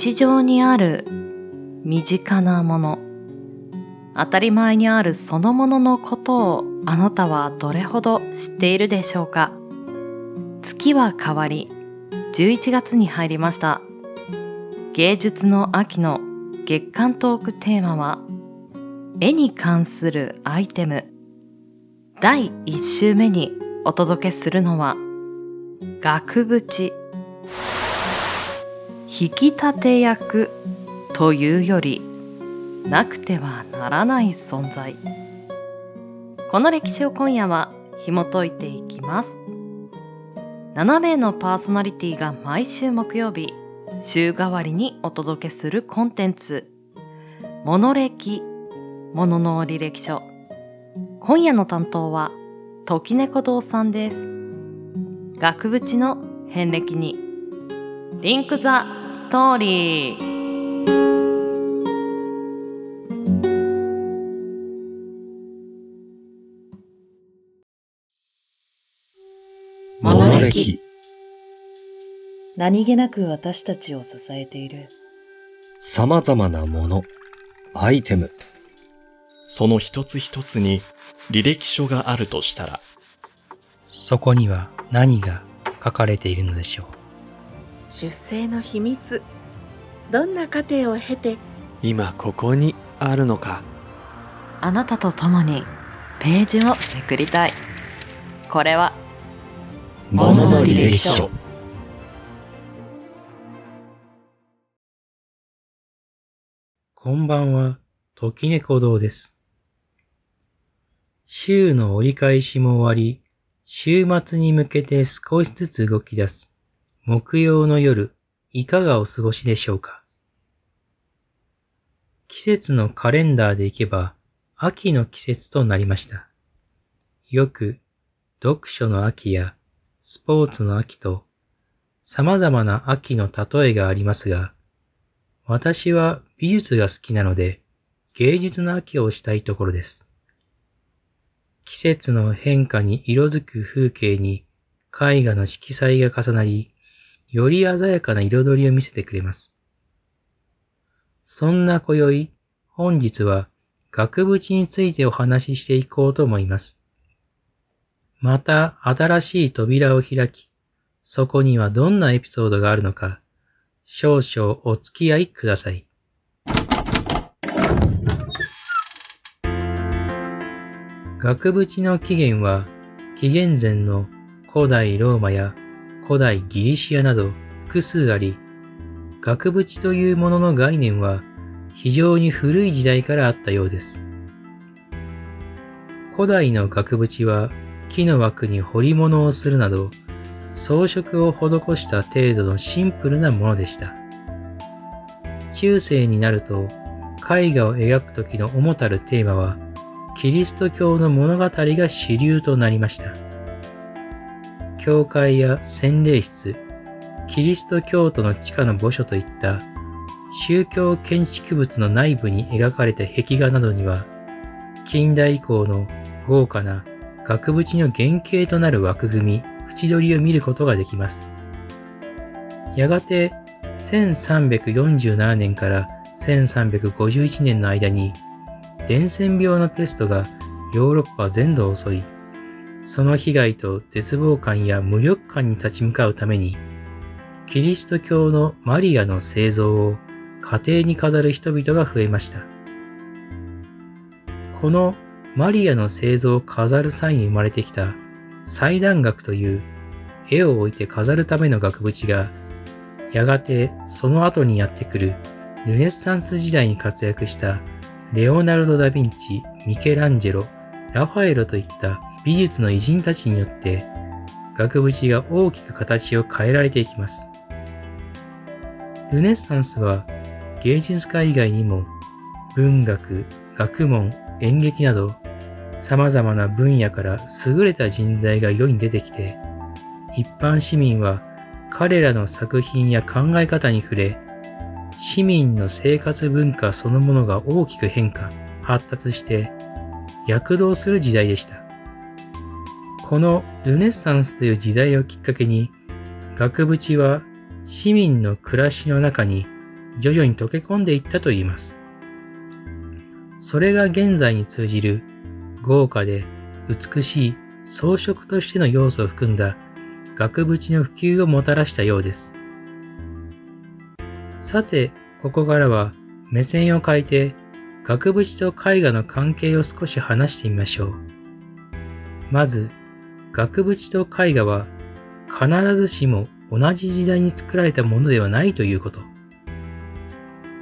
日常にある身近なもの。当たり前にあるそのもののことをあなたはどれほど知っているでしょうか。月は変わり11月に入りました。芸術の秋の月間トークテーマは絵に関するアイテム。第1週目にお届けするのは額縁。引き立て役というよりなくてはならない存在。この歴史を今夜は紐解いていきます。7名のパーソナリティが毎週木曜日週替わりにお届けするコンテンツ。モノ歴ものの履歴書。今夜の担当は時猫堂さんです。額縁の遍歴に。リンクザストーリー。モノ歴何気なく私たちを支えている。様々なもの、アイテム、その一つ一つに履歴書があるとしたら、そこには何が書かれているのでしょう。出生の秘密どんな過程を経て今ここにあるのかあなたと共にページをめくりたいこれはものの履歴書。こんばんは、時猫堂です。週の折り返しも終わり、週末に向けて少しずつ動き出す木曜の夜、いかがお過ごしでしょうか？季節のカレンダーでいけば、秋の季節となりました。よく、読書の秋やスポーツの秋と、様々な秋の例えがありますが、私は美術が好きなので、芸術の秋をしたいところです。季節の変化に色づく風景に絵画の色彩が重なり、より鮮やかな彩りを見せてくれます。そんな今宵、本日は額縁についてお話ししていこうと思います。また新しい扉を開き、そこにはどんなエピソードがあるのか、少々お付き合いください。額縁の起源は紀元前の古代ローマや古代ギリシアなど複数あり、額縁というものの概念は非常に古い時代からあったようです。古代の額縁は木の枠に彫り物をするなど装飾を施した程度のシンプルなものでした。中世になると絵画を描く時の主たるテーマはキリスト教の物語が主流となりました。教会や洗礼室、キリスト教徒の地下の墓所といった宗教建築物の内部に描かれた壁画などには近代以降の豪華な額縁の原型となる枠組み、縁取りを見ることができます。やがて1347年から1351年の間に伝染病のペストがヨーロッパ全土を襲い、その被害と絶望感や無力感に立ち向かうために、キリスト教のマリアの製造を家庭に飾る人々が増えました。このマリアの製造を飾る際に生まれてきた祭壇額という絵を置いて飾るための額縁が、やがてその後にやってくるルネッサンス時代に活躍したレオナルド・ダ・ヴィンチ、ミケランジェロ、ラファエロといった美術の偉人たちによって額縁が大きく形を変えられていきます。ルネッサンスは芸術家以外にも文学、学問、演劇など様々な分野から優れた人材が世に出てきて一般市民は彼らの作品や考え方に触れ市民の生活文化そのものが大きく変化、発達して躍動する時代でした。このルネッサンスという時代をきっかけに、額縁は市民の暮らしの中に徐々に溶け込んでいったと言います。それが現在に通じる豪華で美しい装飾としての要素を含んだ額縁の普及をもたらしたようです。さて、ここからは目線を変えて額縁と絵画の関係を少し話してみましょう。まず、額縁と絵画は必ずしも同じ時代に作られたものではないということ。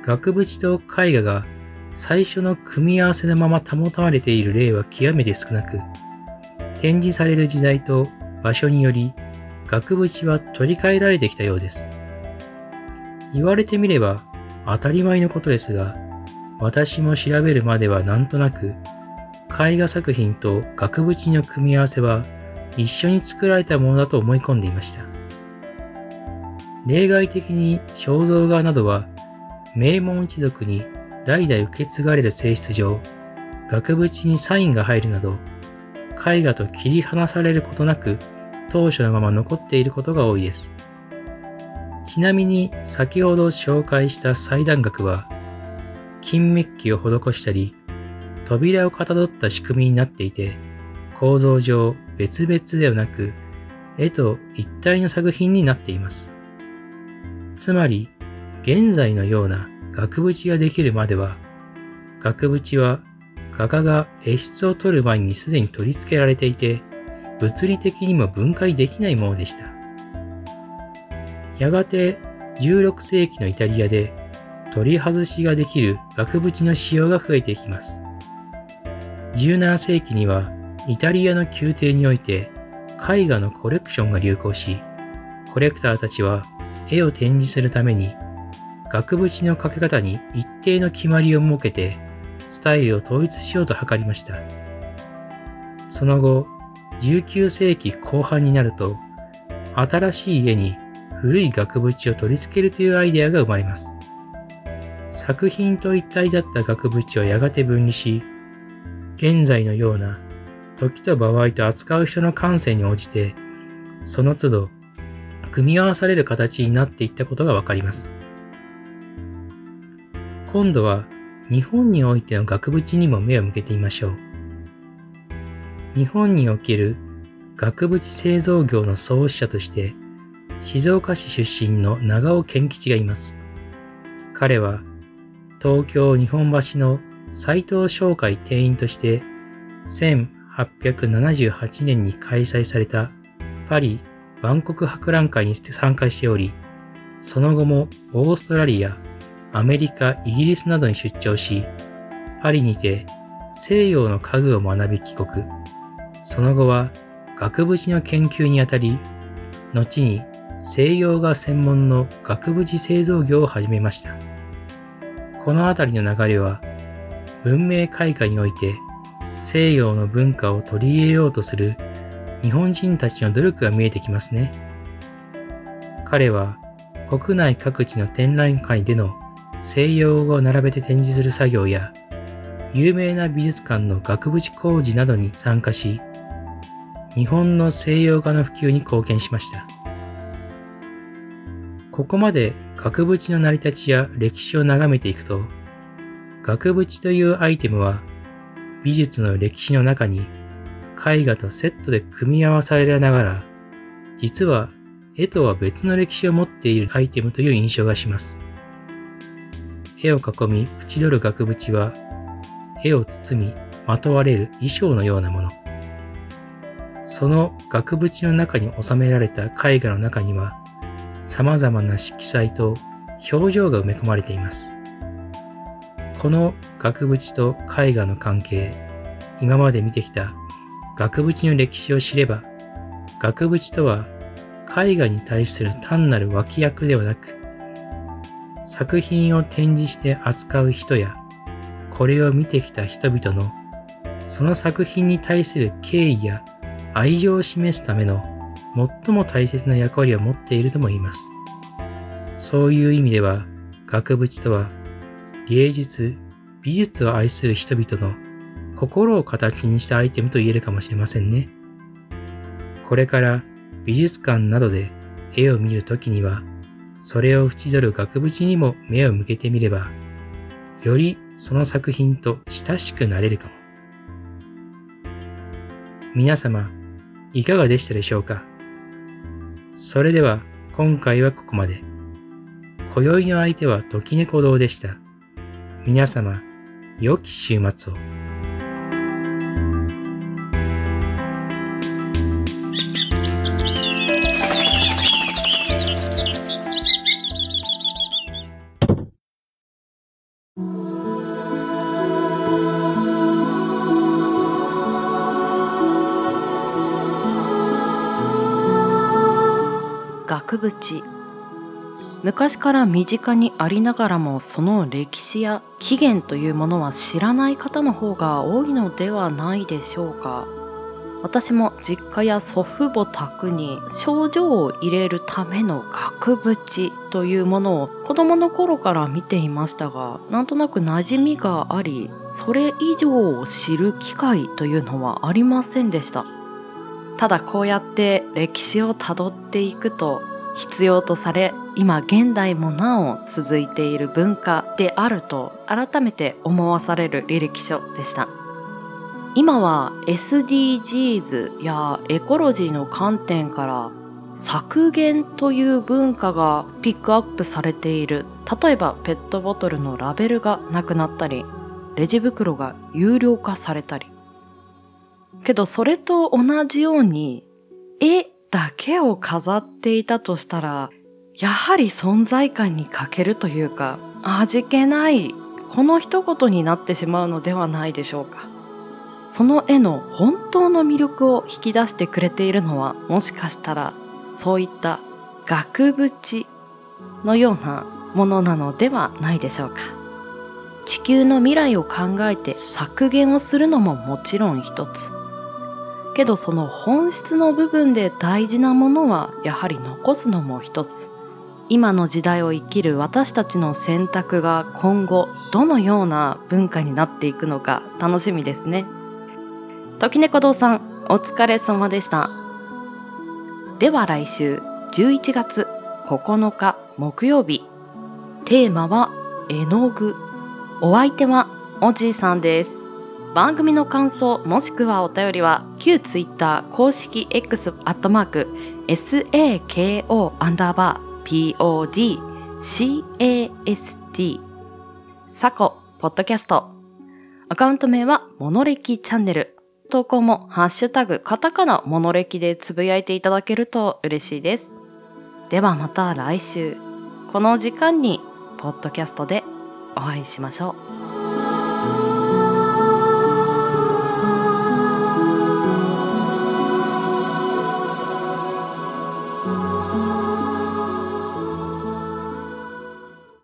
額縁と絵画が最初の組み合わせのまま保たれている例は極めて少なく、展示される時代と場所により額縁は取り替えられてきたようです。言われてみれば当たり前のことですが、私も調べるまではなんとなく、絵画作品と額縁の組み合わせは一緒に作られたものだと思い込んでいました。例外的に肖像画などは名門一族に代々受け継がれる性質上、額縁にサインが入るなど、絵画と切り離されることなく当初のまま残っていることが多いです。ちなみに先ほど紹介した祭壇額は、金メッキを施したり、扉をかたどった仕組みになっていて、構造上別々ではなく、絵と一体の作品になっています。つまり、現在のような額縁ができるまでは、額縁は画家が絵質を取る前にすでに取り付けられていて、物理的にも分解できないものでした。やがて16世紀のイタリアで取り外しができる額縁の使用が増えていきます。17世紀にはイタリアの宮廷において絵画のコレクションが流行し、コレクターたちは絵を展示するために額縁のかけ方に一定の決まりを設けてスタイルを統一しようと図りました。その後、19世紀後半になると、新しい家に古い額縁を取り付けるというアイデアが生まれます。作品と一体だった額縁をやがて分離し、現在のような時と場合と扱う人の感性に応じて、その都度組み合わされる形になっていったことがわかります。今度は日本においての額縁にも目を向けてみましょう。日本における額縁製造業の創始者として静岡市出身の長尾健吉がいます。彼は東京日本橋の斎藤商会店員として1878年に開催されたパリ万国博覧会に参加しており、その後もオーストラリア、アメリカ、イギリスなどに出張し、パリにて西洋の家具を学び帰国。その後は額縁の研究にあたり、後に西洋画専門の額縁製造業を始めました。このあたりの流れは、文明開化において西洋の文化を取り入れようとする日本人たちの努力が見えてきますね。彼は国内各地の展覧会での西洋画を並べて展示する作業や、有名な美術館の額縁工事などに参加し、日本の西洋画の普及に貢献しました。ここまで額縁の成り立ちや歴史を眺めていくと、額縁というアイテムは美術の歴史の中に絵画とセットで組み合わされながら、実は絵とは別の歴史を持っているアイテムという印象がします。絵を囲み縁取る額縁は、絵を包みまとわれる衣装のようなもの。その額縁の中に収められた絵画の中には、様々な色彩と表情が埋め込まれています。この額縁と絵画の関係、今まで見てきた額縁の歴史を知れば、額縁とは絵画に対する単なる脇役ではなく、作品を展示して扱う人や、これを見てきた人々の、その作品に対する敬意や愛情を示すための最も大切な役割を持っているとも言います。そういう意味では、額縁とは芸術、美術を愛する人々の心を形にしたアイテムと言えるかもしれませんね。これから美術館などで絵を見るときには、それを縁取る額縁にも目を向けてみれば、よりその作品と親しくなれるかも。皆様、いかがでしたでしょうか？それでは今回はここまで。今宵の相手は時猫堂でした。皆様、良き週末を。額縁昔から身近にありながらもその歴史や起源というものは知らない方の方が多いのではないでしょうか。私も実家や祖父母宅に症状を入れるための額縁というものを子供の頃から見ていましたがなんとなく馴染みがありそれ以上を知る機会というのはありませんでした。ただこうやって歴史をたどっていくと必要とされ今現代もなお続いている文化であると改めて思わされる履歴書でした。今は SDGs やエコロジーの観点から削減という文化がピックアップされている。例えばペットボトルのラベルがなくなったりレジ袋が有料化されたり。けどそれと同じように絵だけを飾っていたとしたらやはり存在感に欠けるというか味気ないこの一言になってしまうのではないでしょうか。その絵の本当の魅力を引き出してくれているのはもしかしたらそういった額縁のようなものなのではないでしょうか。地球の未来を考えて削減をするのももちろん一つ。けどその本質の部分で大事なものはやはり残すのも一つ。今の時代を生きる私たちの選択が今後どのような文化になっていくのか楽しみですね。時猫堂さんお疲れ様でした。では来週11月9日木曜日。テーマは絵の具。お相手はおじいさんです。番組の感想もしくはお便りは旧ツイッター公式 X アットマーク SAKO アンダーバー PODCAST サコポッドキャスト。アカウント名はモノレキチャンネル。投稿もハッシュタグカタカナモノレキでつぶやいていただけると嬉しいです。ではまた来週。この時間にポッドキャストでお会いしましょう。